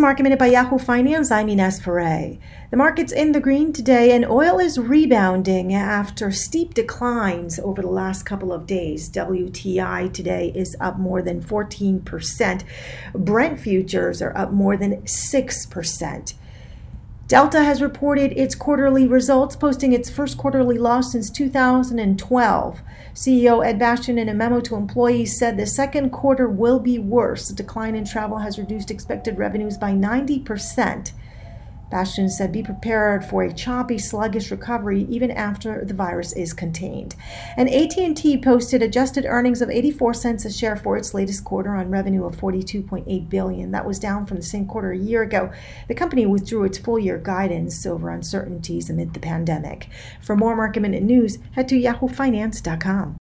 Market Minute by Yahoo Finance. I'm Ines Ferre. The market's in the green today, and oil is rebounding after steep declines over the last couple of days. WTI today is up more than 14%. Brent futures are up more than 6%. Delta has reported its quarterly results, posting its first quarterly loss since 2012. CEO Ed Bastian, in a memo to employees, said the second quarter will be worse. The decline in travel has reduced expected revenues by 90%. Bastian said be prepared for a choppy, sluggish recovery even after the virus is contained. And AT&T posted adjusted earnings of 84 cents a share for its latest quarter on revenue of 42.8 billion. That was down from the same quarter a year ago. The company withdrew its full-year guidance over uncertainties amid the pandemic. For more market minute news, head to yahoofinance.com.